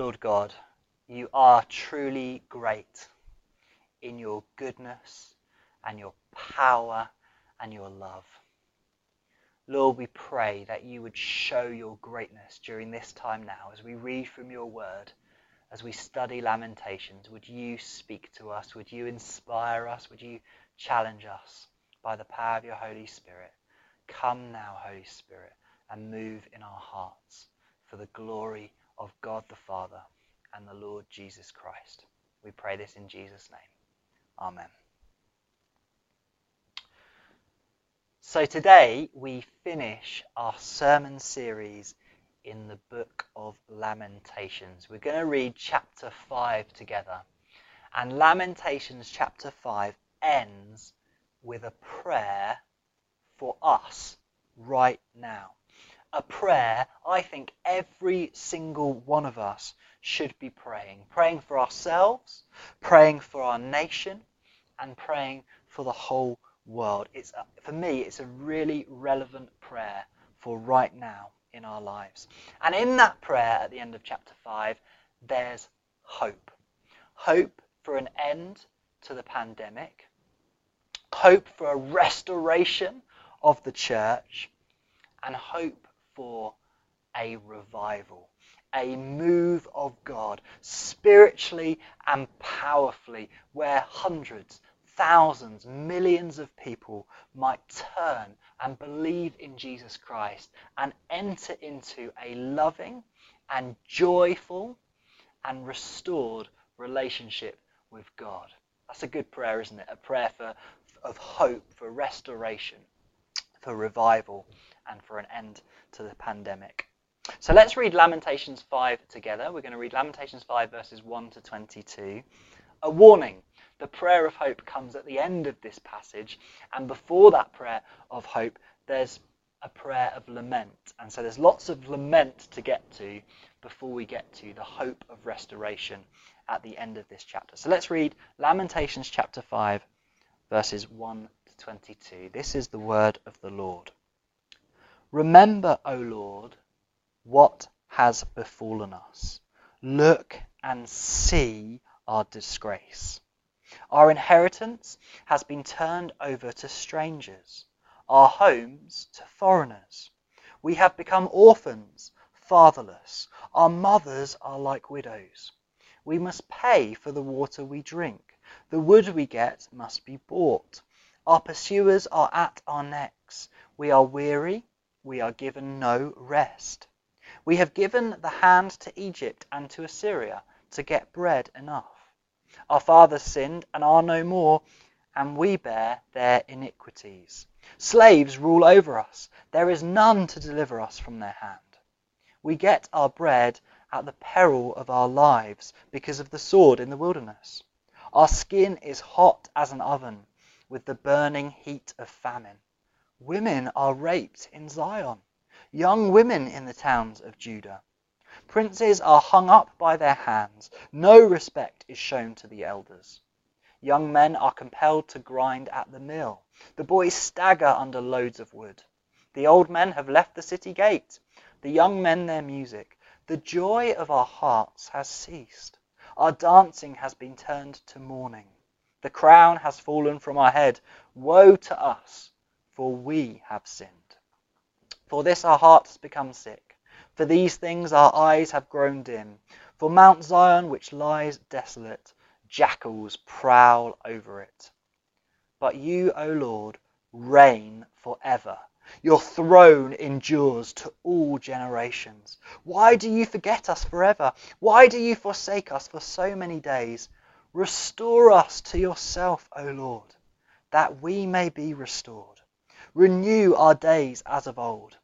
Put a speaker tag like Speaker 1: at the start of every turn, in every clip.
Speaker 1: Lord God, you are truly great in your goodness and your power and your love. Lord, we pray that you would show your greatness during this time now as we read from your word, as we study Lamentations. Would you speak to us? Would you inspire us? Would you challenge us by the power of your Holy Spirit? Come now, Holy Spirit, and move in our hearts for the glory of God the Father and the Lord Jesus Christ. We pray this in Jesus' name. Amen. So today we finish our sermon series in the book of Lamentations. We're going to read chapter 5 together. And Lamentations chapter 5 ends with a prayer for us right now. A prayer I think every single one of us should be praying. Praying for ourselves, praying for our nation, and praying for the whole world. It's a, for me, it's a really relevant prayer for right now in our lives. And in that prayer at the end of chapter 5, there's hope. Hope for an end to the pandemic, hope for a restoration of the church, and hope for a revival, a move of God, spiritually and powerfully, where hundreds, thousands, millions of people might turn and believe in Jesus Christ and enter into a loving and joyful and restored relationship with God. That's a good prayer, isn't it? A prayer for, of hope, for restoration, for revival, and for an end to the pandemic. So let's read Lamentations 5 together. We're going to read Lamentations 5, verses 1 to 22. A warning. The prayer of hope comes at the end of this passage, and before that prayer of hope, there's a prayer of lament. And so there's lots of lament to get to before we get to the hope of restoration at the end of this chapter. So let's read Lamentations chapter 5, verses 1 to 22. This is the word of the Lord. Remember, O Lord, what has befallen us. Look and see our disgrace. Our inheritance has been turned over to strangers, our homes to foreigners. We have become orphans, fatherless. Our mothers are like widows. We must pay for the water we drink. The wood we get must be bought. Our pursuers are at our necks. We are weary. We are given no rest. We have given the hand to Egypt and to Assyria to get bread enough. Our fathers sinned and are no more, and we bear their iniquities. Slaves rule over us. There is none to deliver us from their hand. We get our bread at the peril of our lives because of the sword in the wilderness. Our skin is hot as an oven with the burning heat of famine. Women are raped in Zion young women in the towns of Judah. Princes are hung up by their hands. No respect is shown to the elders. Young men are compelled to grind at the mill. The boys stagger under loads of wood. The old men have left the city gate. The young men their music. The joy of our hearts has ceased. Our dancing has been turned to mourning. The crown has fallen from our head. Woe to us, for we have sinned. For this our hearts become sick. For these things our eyes have grown dim. For Mount Zion, which lies desolate, jackals prowl over it. But you, O Lord, reign for ever. Your throne endures to all generations. Why do you forget us forever? Why do you forsake us for so many days? Restore us to yourself, O Lord, that we may be restored. Renew our days as of old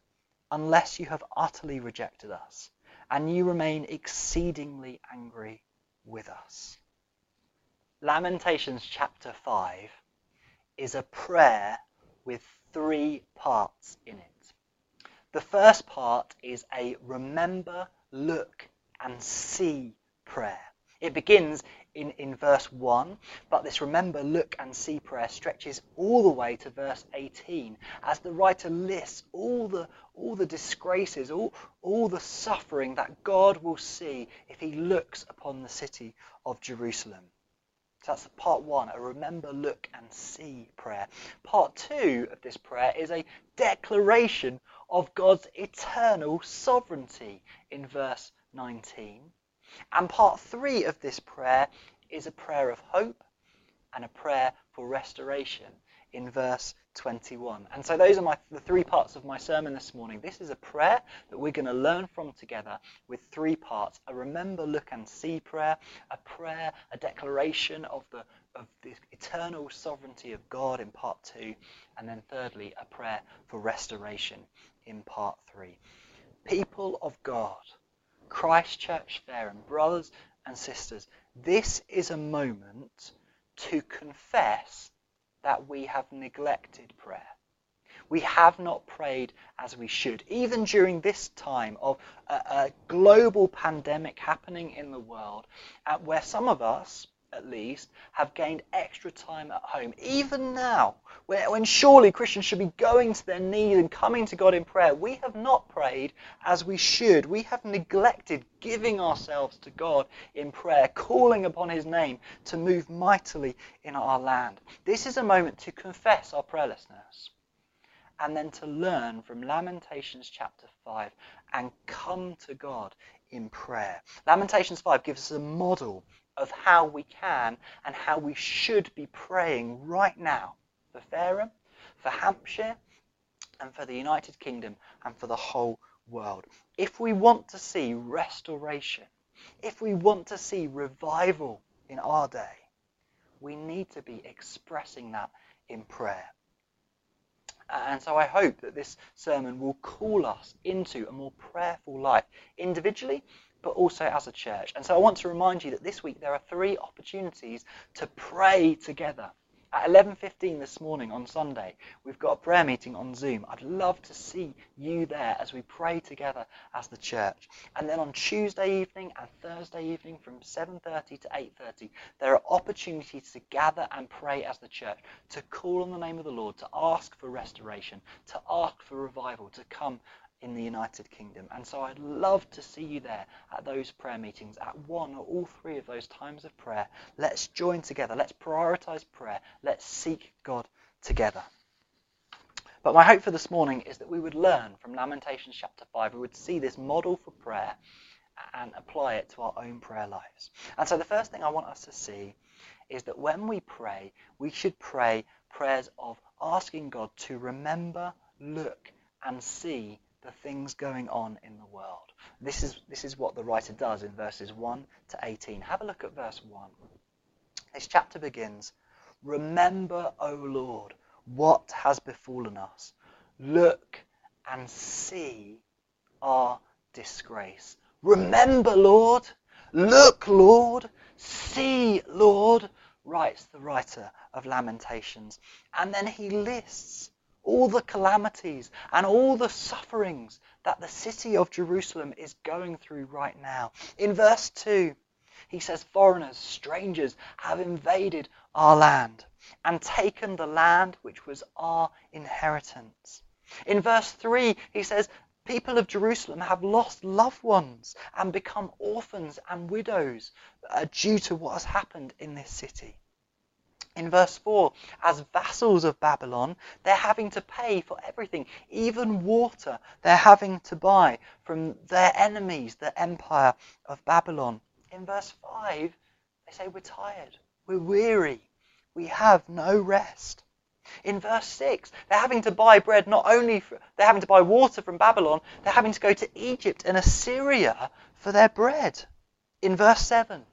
Speaker 1: unless you have utterly rejected us, and you remain exceedingly angry with us. Lamentations chapter 5 is a prayer with three parts in it. The first part is a remember, look, and see prayer. It begins in, in verse 1, but this remember, look, and see prayer stretches all the way to verse 18 as the writer lists all the, all the disgraces, all, all the suffering that God will see if he looks upon the city of Jerusalem. So that's part one, a remember, look, and see prayer. Part two of this prayer is a declaration of God's eternal sovereignty in verse 19. And part three of this prayer is a prayer of hope and a prayer for restoration in verse 21. And so those are my, the three parts of my sermon this morning. This is a prayer that we're going to learn from together with three parts. A remember, look and see prayer, a prayer, a declaration of the, of the eternal sovereignty of God in part two, and then thirdly, a prayer for restoration in part three. People of God, Christchurch Fareham, brothers and sisters, this is a moment to confess that we have neglected prayer. We have not prayed as we should, even during this time of a, a global pandemic happening in the world, where some of us, at least, have gained extra time at home. Even now, when surely Christians should be going to their knees and coming to God in prayer, we have not prayed as we should. We have neglected giving ourselves to God in prayer, calling upon His name to move mightily in our land. This is a moment to confess our prayerlessness and then to learn from Lamentations chapter 5 and come to God in prayer. Lamentations 5 gives us a model of how we can and how we should be praying right now for Fareham, for Hampshire, and for the United Kingdom and for the whole world. If we want to see restoration, if we want to see revival in our day, we need to be expressing that in prayer. And so I hope that this sermon will call us into a more prayerful life, individually but also as a church. And so I want to remind you that this week there are three opportunities to pray together. At 11:15 this morning on Sunday, we've got a prayer meeting on Zoom. I'd love to see you there as we pray together as the church. And then on Tuesday evening and Thursday evening from 7:30 to 8:30, there are opportunities to gather and pray as the church, to call on the name of the Lord, to ask for restoration, to ask for revival, to come in the United Kingdom. And so I'd love to see you there at those prayer meetings, at one or all three of those times of prayer. Let's join together. Let's prioritize prayer. Let's seek God together. But my hope for this morning is that we would learn from Lamentations chapter 5. We would see this model for prayer and apply it to our own prayer lives. And so the first thing I want us to see is that when we pray, we should pray prayers of asking God to remember, look, and see the things going on in the world. This is, this is what the writer does in verses 1 to 18. Have a look at verse 1. This chapter begins Remember, O Lord, what has befallen us. Look and see our disgrace. Remember, Lord. Look, Lord. See, Lord, writes the writer of Lamentations. And then he lists all the calamities and all the sufferings that the city of Jerusalem is going through right now. In verse 2, he says, Foreigners, strangers have invaded our land and taken the land which was our inheritance. In verse 3, he says, People of Jerusalem have lost loved ones and become orphans and widows uh, due to what has happened in this city. In verse 4, as vassals of Babylon, they're having to pay for everything, even water they're having to buy from their enemies, the empire of Babylon. In verse 5, they say, We're tired, we're weary, we have no rest. In verse 6, they're having to buy bread not only, for, they're having to buy water from Babylon, they're having to go to Egypt and Assyria for their bread. In verse 7,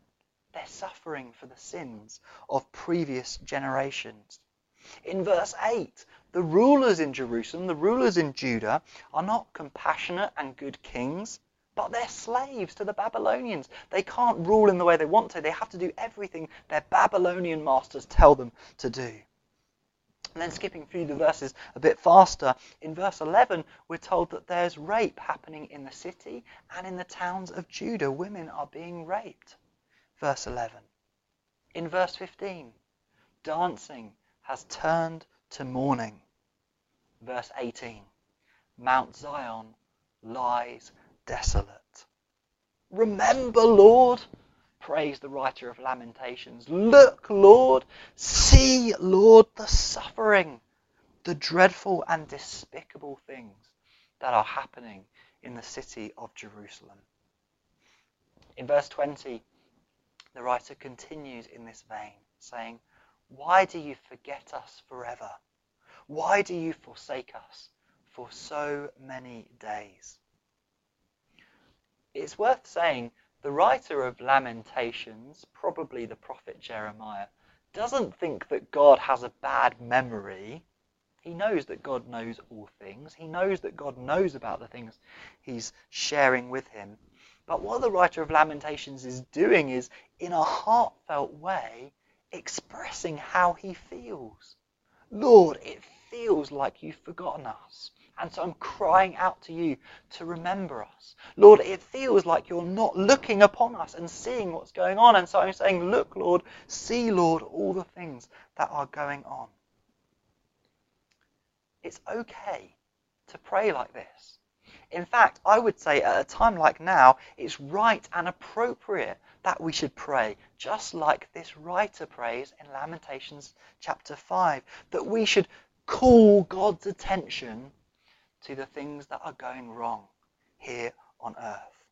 Speaker 1: they're suffering for the sins of previous generations. In verse 8, the rulers in Jerusalem, the rulers in Judah, are not compassionate and good kings, but they're slaves to the Babylonians. They can't rule in the way they want to. They have to do everything their Babylonian masters tell them to do. And then skipping through the verses a bit faster, in verse 11, we're told that there's rape happening in the city and in the towns of Judah. Women are being raped. Verse 11. In verse 15, dancing has turned to mourning. Verse 18, Mount Zion lies desolate. Remember, Lord, prays the writer of Lamentations. Look, Lord, see, Lord, the suffering, the dreadful and despicable things that are happening in the city of Jerusalem. In verse 20, the writer continues in this vein, saying, Why do you forget us forever? Why do you forsake us for so many days? It's worth saying the writer of Lamentations, probably the prophet Jeremiah, doesn't think that God has a bad memory. He knows that God knows all things. He knows that God knows about the things he's sharing with him. But what the writer of Lamentations is doing is, in a heartfelt way, expressing how he feels. Lord, it feels like you've forgotten us. And so I'm crying out to you to remember us. Lord, it feels like you're not looking upon us and seeing what's going on. And so I'm saying, Look, Lord, see, Lord, all the things that are going on. It's okay to pray like this. In fact, I would say at a time like now, it's right and appropriate that we should pray, just like this writer prays in Lamentations chapter 5, that we should call God's attention to the things that are going wrong here on earth.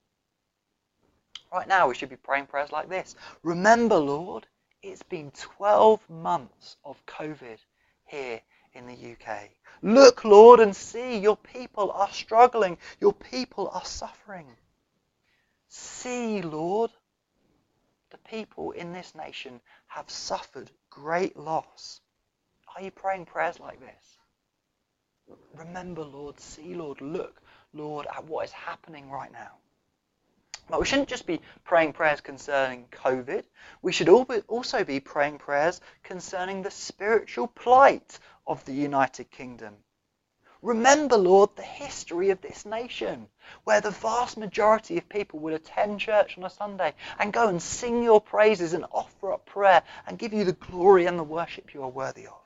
Speaker 1: Right now, we should be praying prayers like this Remember, Lord, it's been 12 months of COVID here in the UK. Look, Lord, and see your people are struggling, your people are suffering. See, Lord, the people in this nation have suffered great loss. Are you praying prayers like this? Remember, Lord, see, Lord, look, Lord, at what is happening right now. But we shouldn't just be praying prayers concerning COVID. We should also be praying prayers concerning the spiritual plight of the United Kingdom. Remember, Lord, the history of this nation, where the vast majority of people would attend church on a Sunday and go and sing your praises and offer up prayer and give you the glory and the worship you are worthy of.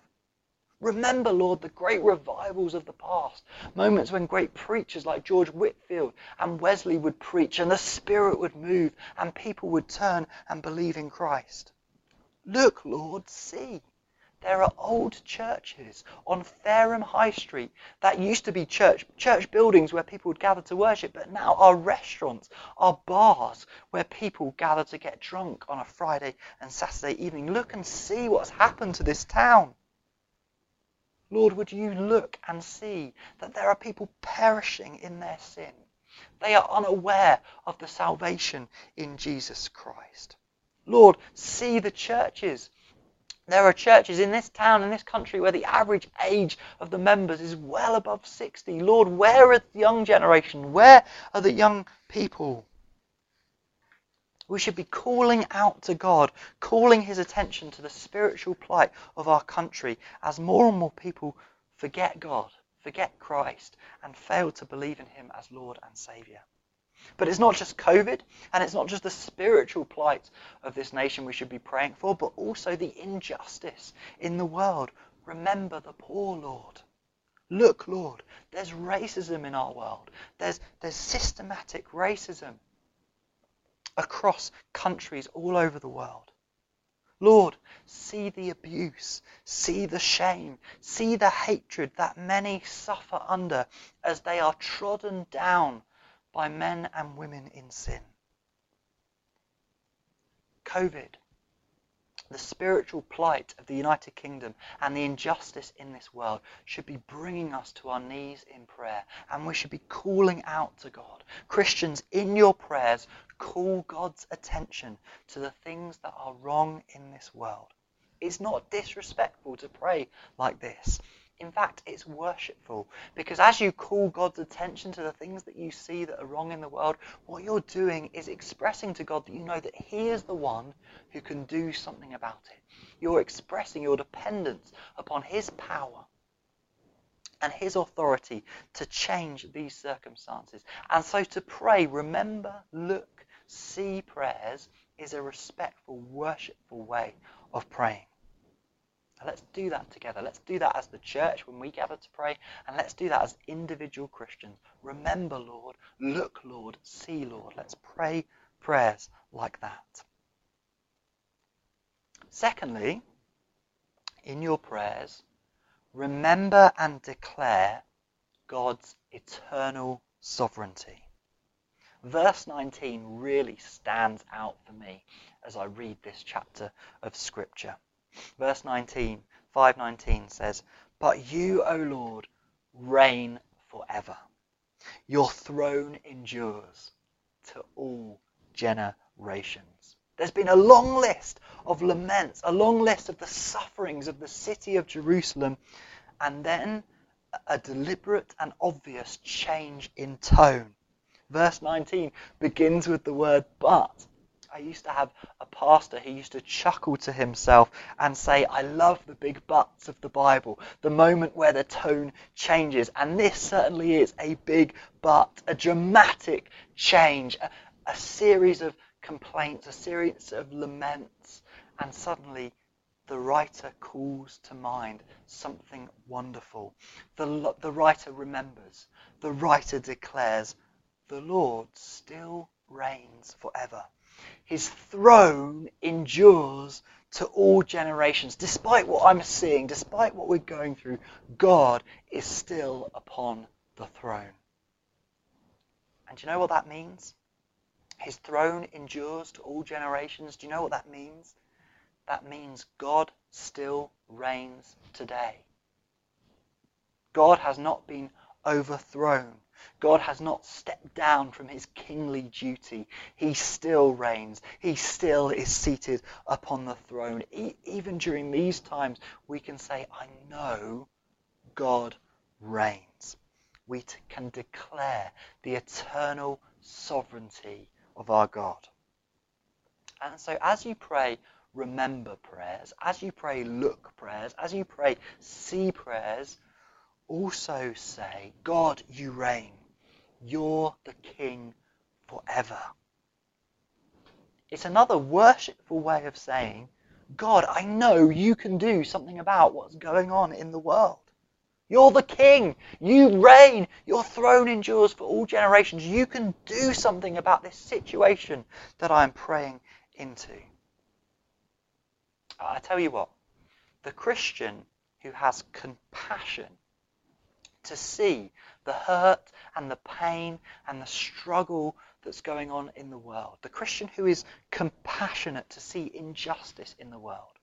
Speaker 1: Remember, Lord, the great revivals of the past, moments when great preachers like George Whitefield and Wesley would preach and the Spirit would move and people would turn and believe in Christ. Look, Lord, see. There are old churches on Fareham High Street that used to be church church buildings where people would gather to worship, but now are restaurants, are bars where people gather to get drunk on a Friday and Saturday evening. Look and see what's happened to this town. Lord, would you look and see that there are people perishing in their sin? They are unaware of the salvation in Jesus Christ. Lord, see the churches. There are churches in this town, in this country, where the average age of the members is well above 60. Lord, where are the young generation? Where are the young people? We should be calling out to God, calling his attention to the spiritual plight of our country as more and more people forget God, forget Christ, and fail to believe in him as Lord and Saviour. But it's not just COVID, and it's not just the spiritual plight of this nation we should be praying for, but also the injustice in the world. Remember the poor, Lord. Look, Lord, there's racism in our world. There's, there's systematic racism across countries all over the world. Lord, see the abuse, see the shame, see the hatred that many suffer under as they are trodden down by men and women in sin. COVID, the spiritual plight of the United Kingdom and the injustice in this world should be bringing us to our knees in prayer and we should be calling out to God. Christians, in your prayers, call God's attention to the things that are wrong in this world. It's not disrespectful to pray like this. In fact, it's worshipful because as you call God's attention to the things that you see that are wrong in the world, what you're doing is expressing to God that you know that He is the one who can do something about it. You're expressing your dependence upon His power and His authority to change these circumstances. And so to pray, remember, look, see prayers is a respectful, worshipful way of praying. Let's do that together. Let's do that as the church when we gather to pray, and let's do that as individual Christians. Remember, Lord, look, Lord, see, Lord. Let's pray prayers like that. Secondly, in your prayers, remember and declare God's eternal sovereignty. Verse 19 really stands out for me as I read this chapter of Scripture. Verse 19, 519 says, But you, O Lord, reign forever. Your throne endures to all generations. There's been a long list of laments, a long list of the sufferings of the city of Jerusalem, and then a deliberate and obvious change in tone. Verse 19 begins with the word but. I used to have a pastor who used to chuckle to himself and say, I love the big buts of the Bible, the moment where the tone changes. And this certainly is a big but, a dramatic change, a, a series of complaints, a series of laments, and suddenly the writer calls to mind something wonderful. The, the writer remembers, the writer declares, the Lord still reigns forever. His throne endures to all generations. Despite what I'm seeing, despite what we're going through, God is still upon the throne. And do you know what that means? His throne endures to all generations. Do you know what that means? That means God still reigns today. God has not been overthrown. God has not stepped down from his kingly duty. He still reigns. He still is seated upon the throne. E- even during these times, we can say, I know God reigns. We t- can declare the eternal sovereignty of our God. And so as you pray, remember prayers, as you pray, look prayers, as you pray, see prayers, also say, God, you reign. You're the King forever. It's another worshipful way of saying, God, I know you can do something about what's going on in the world. You're the king. You reign. Your throne endures for all generations. You can do something about this situation that I'm praying into. I tell you what, the Christian who has compassion to see the hurt and the pain and the struggle that's going on in the world. The Christian who is compassionate to see injustice in the world.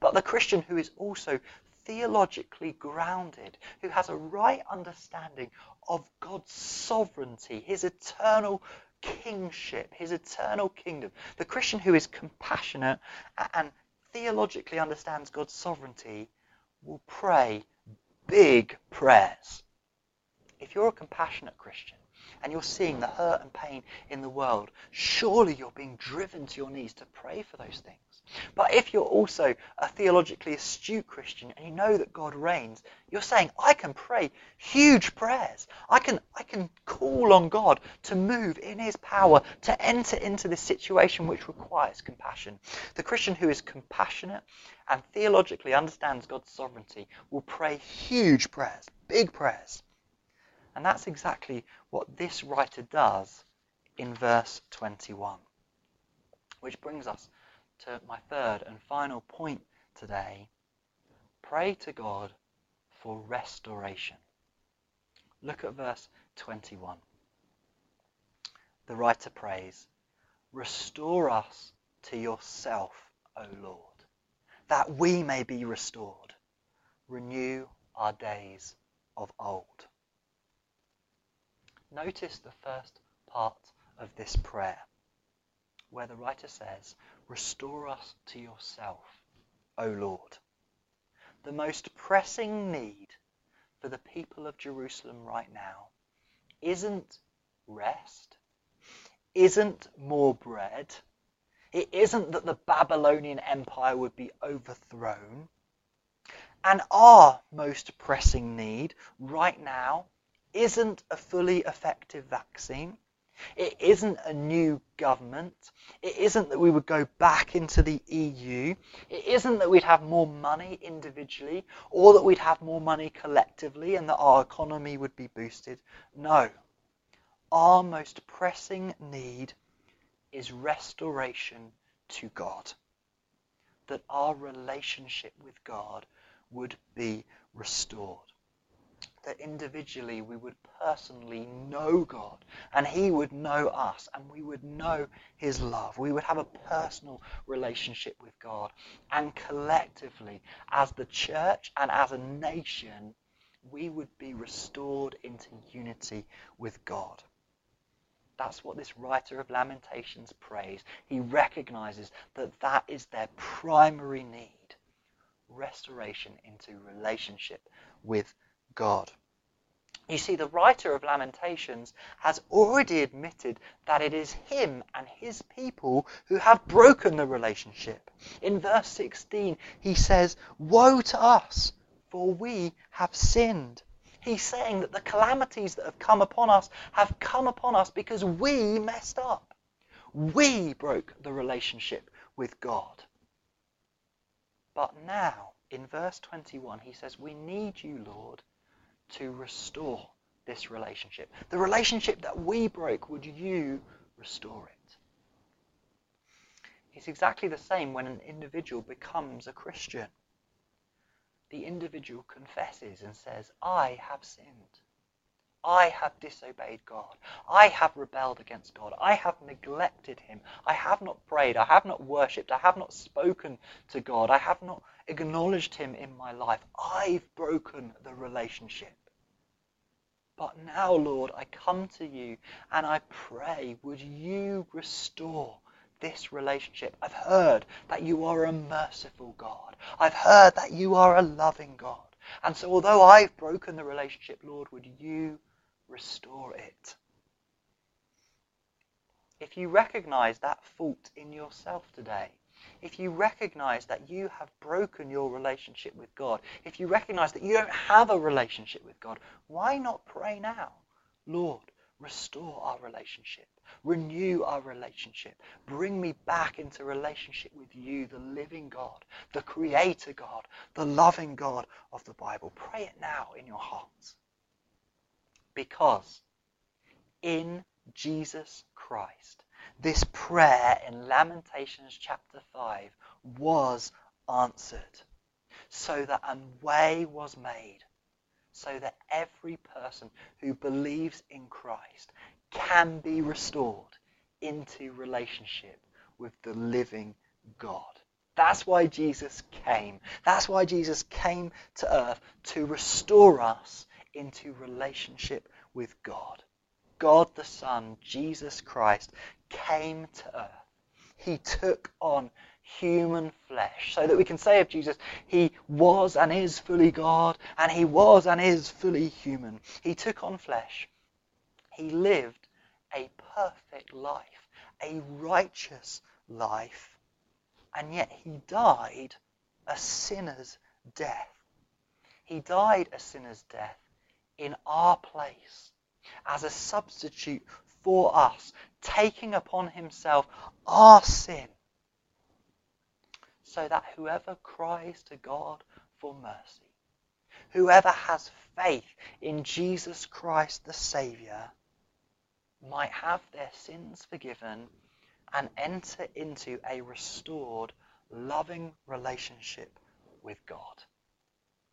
Speaker 1: But the Christian who is also theologically grounded, who has a right understanding of God's sovereignty, his eternal kingship, his eternal kingdom. The Christian who is compassionate and theologically understands God's sovereignty will pray big prayers. If you're a compassionate Christian and you're seeing the hurt and pain in the world, surely you're being driven to your knees to pray for those things. But if you're also a theologically astute Christian and you know that God reigns, you're saying, I can pray huge prayers. I can, I can call on God to move in his power to enter into this situation which requires compassion. The Christian who is compassionate and theologically understands God's sovereignty will pray huge prayers, big prayers. And that's exactly what this writer does in verse 21. Which brings us to my third and final point today. Pray to God for restoration. Look at verse 21. The writer prays, Restore us to yourself, O Lord, that we may be restored. Renew our days of old. Notice the first part of this prayer, where the writer says, Restore us to yourself, O Lord. The most pressing need for the people of Jerusalem right now isn't rest, isn't more bread, it isn't that the Babylonian Empire would be overthrown. And our most pressing need right now isn't a fully effective vaccine. It isn't a new government. It isn't that we would go back into the EU. It isn't that we'd have more money individually or that we'd have more money collectively and that our economy would be boosted. No. Our most pressing need is restoration to God. That our relationship with God would be restored that individually we would personally know God and He would know us and we would know His love. We would have a personal relationship with God. And collectively, as the church and as a nation, we would be restored into unity with God. That's what this writer of Lamentations prays. He recognizes that that is their primary need restoration into relationship with God. You see, the writer of Lamentations has already admitted that it is him and his people who have broken the relationship. In verse 16, he says, Woe to us, for we have sinned. He's saying that the calamities that have come upon us have come upon us because we messed up. We broke the relationship with God. But now, in verse 21, he says, We need you, Lord, to restore this relationship. The relationship that we broke, would you restore it? It's exactly the same when an individual becomes a Christian. The individual confesses and says, I have sinned. I have disobeyed God. I have rebelled against God. I have neglected Him. I have not prayed. I have not worshipped. I have not spoken to God. I have not acknowledged Him in my life. I've broken the relationship. But now, Lord, I come to you and I pray, would you restore this relationship? I've heard that you are a merciful God. I've heard that you are a loving God. And so, although I've broken the relationship, Lord, would you restore it? If you recognize that fault in yourself today, if you recognize that you have broken your relationship with God, if you recognize that you don't have a relationship with God, why not pray now? Lord, restore our relationship. Renew our relationship. Bring me back into relationship with you, the living God, the creator God, the loving God of the Bible. Pray it now in your hearts. Because in Jesus Christ, this prayer in Lamentations chapter 5 was answered, so that a way was made, so that every person who believes in Christ can be restored into relationship with the living God. That's why Jesus came. That's why Jesus came to earth to restore us into relationship with God. God the Son, Jesus Christ, came to earth. He took on human flesh so that we can say of Jesus, He was and is fully God, and He was and is fully human. He took on flesh. He lived a perfect life, a righteous life, and yet He died a sinner's death. He died a sinner's death in our place as a substitute for us, taking upon himself our sin, so that whoever cries to God for mercy, whoever has faith in Jesus Christ the Saviour, might have their sins forgiven and enter into a restored, loving relationship with God.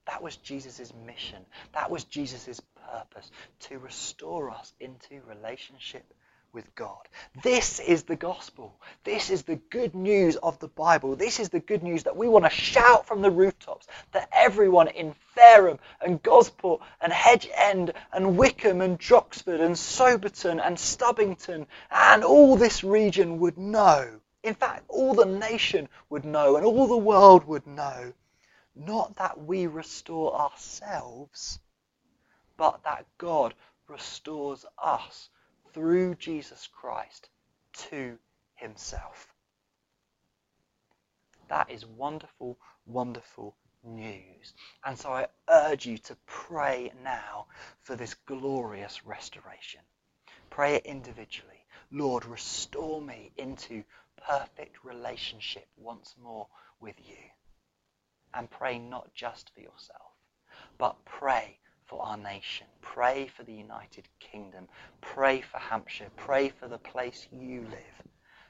Speaker 1: That was Jesus' mission. That was Jesus' purpose to restore us into relationship with God. This is the gospel. This is the good news of the Bible. This is the good news that we want to shout from the rooftops that everyone in Fareham and Gosport and Hedge End and Wickham and Droxford and Soberton and Stubbington and all this region would know. In fact, all the nation would know and all the world would know. Not that we restore ourselves, but that God restores us through Jesus Christ to himself. That is wonderful, wonderful news. And so I urge you to pray now for this glorious restoration. Pray it individually. Lord, restore me into perfect relationship once more with you. And pray not just for yourself, but pray for our nation. Pray for the United Kingdom. Pray for Hampshire. Pray for the place you live.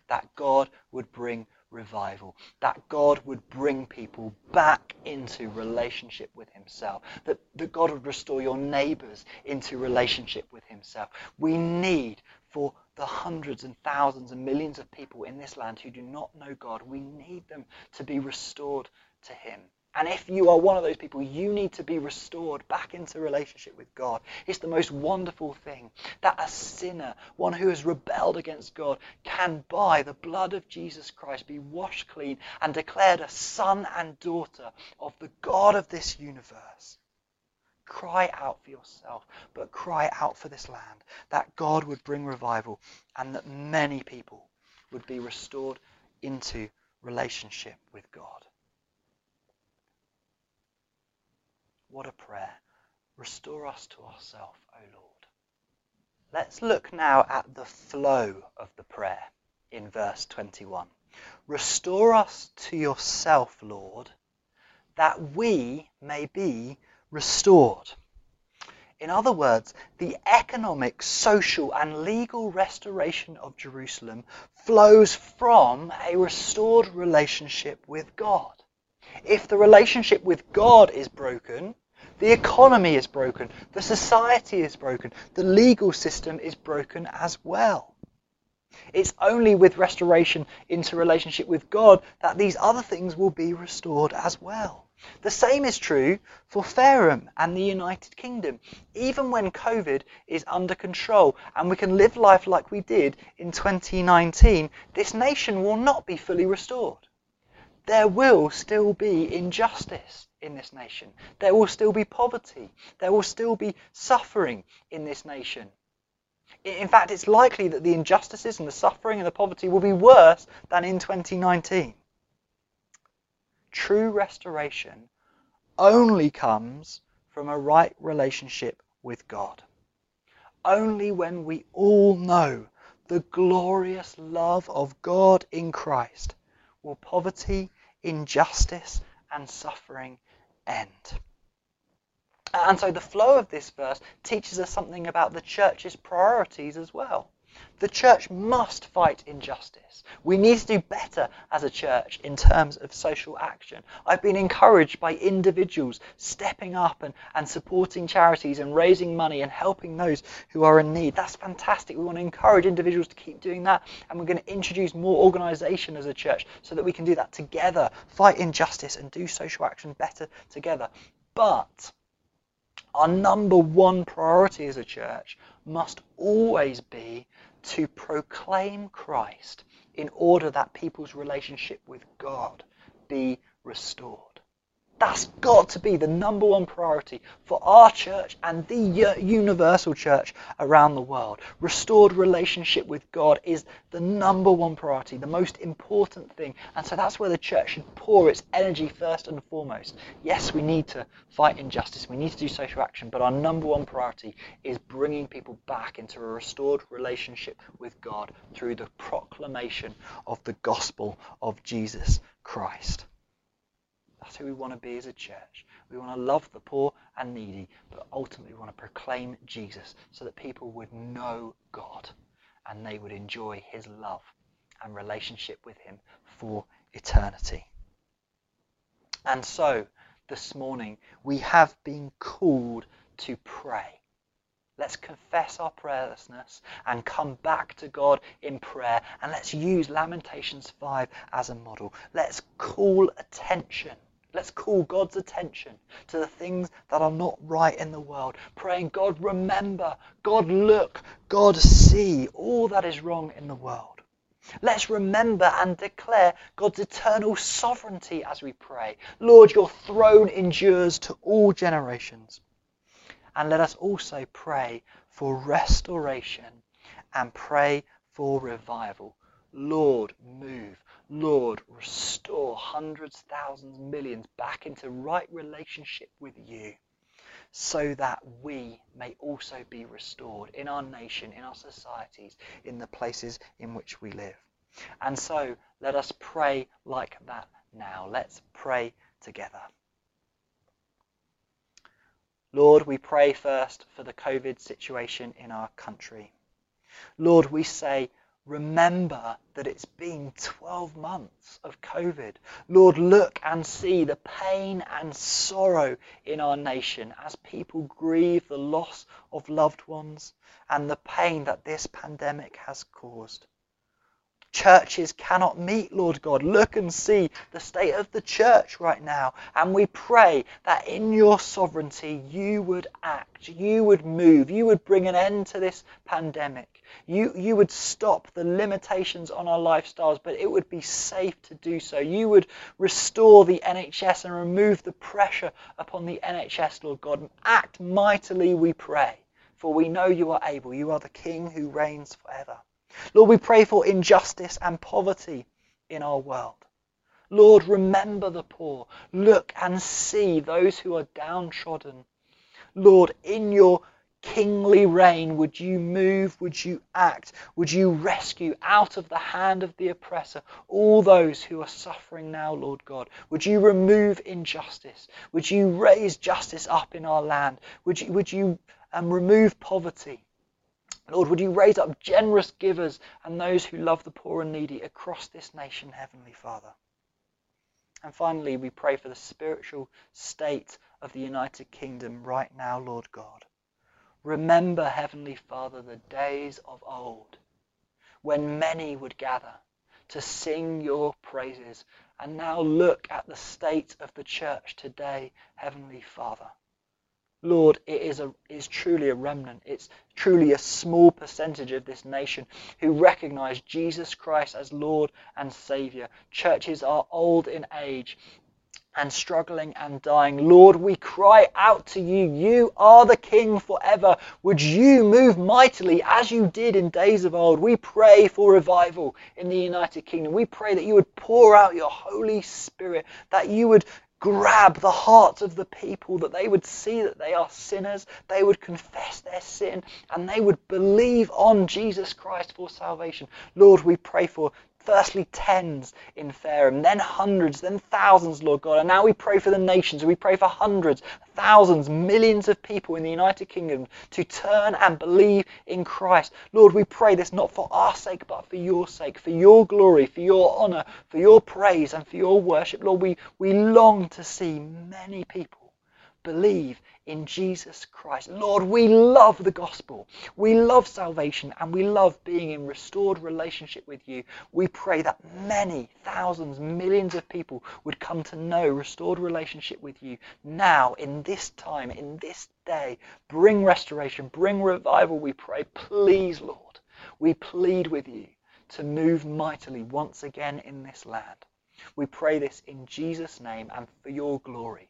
Speaker 1: That God would bring revival. That God would bring people back into relationship with Himself. That, that God would restore your neighbors into relationship with Himself. We need for the hundreds and thousands and millions of people in this land who do not know God, we need them to be restored to Him. And if you are one of those people, you need to be restored back into relationship with God. It's the most wonderful thing that a sinner, one who has rebelled against God, can by the blood of Jesus Christ be washed clean and declared a son and daughter of the God of this universe. Cry out for yourself, but cry out for this land, that God would bring revival and that many people would be restored into relationship with God. What a prayer. Restore us to ourselves, O Lord. Let's look now at the flow of the prayer in verse 21. Restore us to yourself, Lord, that we may be restored. In other words, the economic, social, and legal restoration of Jerusalem flows from a restored relationship with God. If the relationship with God is broken, the economy is broken. The society is broken. The legal system is broken as well. It's only with restoration into relationship with God that these other things will be restored as well. The same is true for Fareham and the United Kingdom. Even when COVID is under control and we can live life like we did in 2019, this nation will not be fully restored. There will still be injustice in this nation. There will still be poverty. There will still be suffering in this nation. In fact, it's likely that the injustices and the suffering and the poverty will be worse than in 2019. True restoration only comes from a right relationship with God. Only when we all know the glorious love of God in Christ will poverty, injustice, and suffering end. Uh, and so the flow of this verse teaches us something about the church's priorities as well. The church must fight injustice. We need to do better as a church in terms of social action. I've been encouraged by individuals stepping up and, and supporting charities and raising money and helping those who are in need. That's fantastic. We want to encourage individuals to keep doing that, and we're going to introduce more organisation as a church so that we can do that together, fight injustice, and do social action better together. But our number one priority as a church must always be to proclaim Christ in order that people's relationship with God be restored. That's got to be the number one priority for our church and the universal church around the world. Restored relationship with God is the number one priority, the most important thing. And so that's where the church should pour its energy first and foremost. Yes, we need to fight injustice, we need to do social action, but our number one priority is bringing people back into a restored relationship with God through the proclamation of the gospel of Jesus Christ. That's who we want to be as a church. We want to love the poor and needy, but ultimately we want to proclaim Jesus so that people would know God and they would enjoy his love and relationship with him for eternity. And so, this morning, we have been called to pray. Let's confess our prayerlessness and come back to God in prayer. And let's use Lamentations 5 as a model. Let's call attention Let's call God's attention to the things that are not right in the world. Praying, God, remember, God, look, God, see all that is wrong in the world. Let's remember and declare God's eternal sovereignty as we pray. Lord, your throne endures to all generations. And let us also pray for restoration and pray for revival. Lord, move. Lord, restore hundreds, thousands, millions back into right relationship with you so that we may also be restored in our nation, in our societies, in the places in which we live. And so let us pray like that now. Let's pray together. Lord, we pray first for the COVID situation in our country. Lord, we say, remember that it's been 12 months of COVID. Lord, look and see the pain and sorrow in our nation as people grieve the loss of loved ones and the pain that this pandemic has caused. Churches cannot meet, Lord God. Look and see the state of the church right now. And we pray that in your sovereignty you would act, you would move, you would bring an end to this pandemic. You, you would stop the limitations on our lifestyles, but it would be safe to do so. You would restore the NHS and remove the pressure upon the NHS, Lord God. Act mightily, we pray, for we know you are able. You are the King who reigns forever. Lord, we pray for injustice and poverty in our world. Lord, remember the poor. Look and see those who are downtrodden. Lord, in your kingly reign, would you move, would you act, would you rescue out of the hand of the oppressor all those who are suffering now, Lord God? Would you remove injustice? Would you raise justice up in our land? Would you, would you um, remove poverty? Lord, would you raise up generous givers and those who love the poor and needy across this nation, Heavenly Father? And finally, we pray for the spiritual state of the United Kingdom right now, Lord God. Remember, Heavenly Father, the days of old when many would gather to sing your praises. And now look at the state of the church today, Heavenly Father. Lord, it is, a, is truly a remnant. It's truly a small percentage of this nation who recognize Jesus Christ as Lord and Savior. Churches are old in age and struggling and dying. Lord, we cry out to you. You are the King forever. Would you move mightily as you did in days of old? We pray for revival in the United Kingdom. We pray that you would pour out your Holy Spirit, that you would grab the hearts of the people, that they would see that they are sinners, they would confess their sin, and they would believe on Jesus Christ for salvation. Lord, we pray for Firstly, tens in Fareham, then hundreds, then thousands, Lord God. And now we pray for the nations. We pray for hundreds, thousands, millions of people in the United Kingdom to turn and believe in Christ. Lord, we pray this not for our sake, but for your sake, for your glory, for your honor, for your praise, and for your worship. Lord, we, we long to see many people believe in Jesus Christ. Lord, we love the gospel. We love salvation and we love being in restored relationship with you. We pray that many thousands, millions of people would come to know restored relationship with you now, in this time, in this day. Bring restoration, bring revival, we pray. Please, Lord, we plead with you to move mightily once again in this land. We pray this in Jesus' name and for your glory.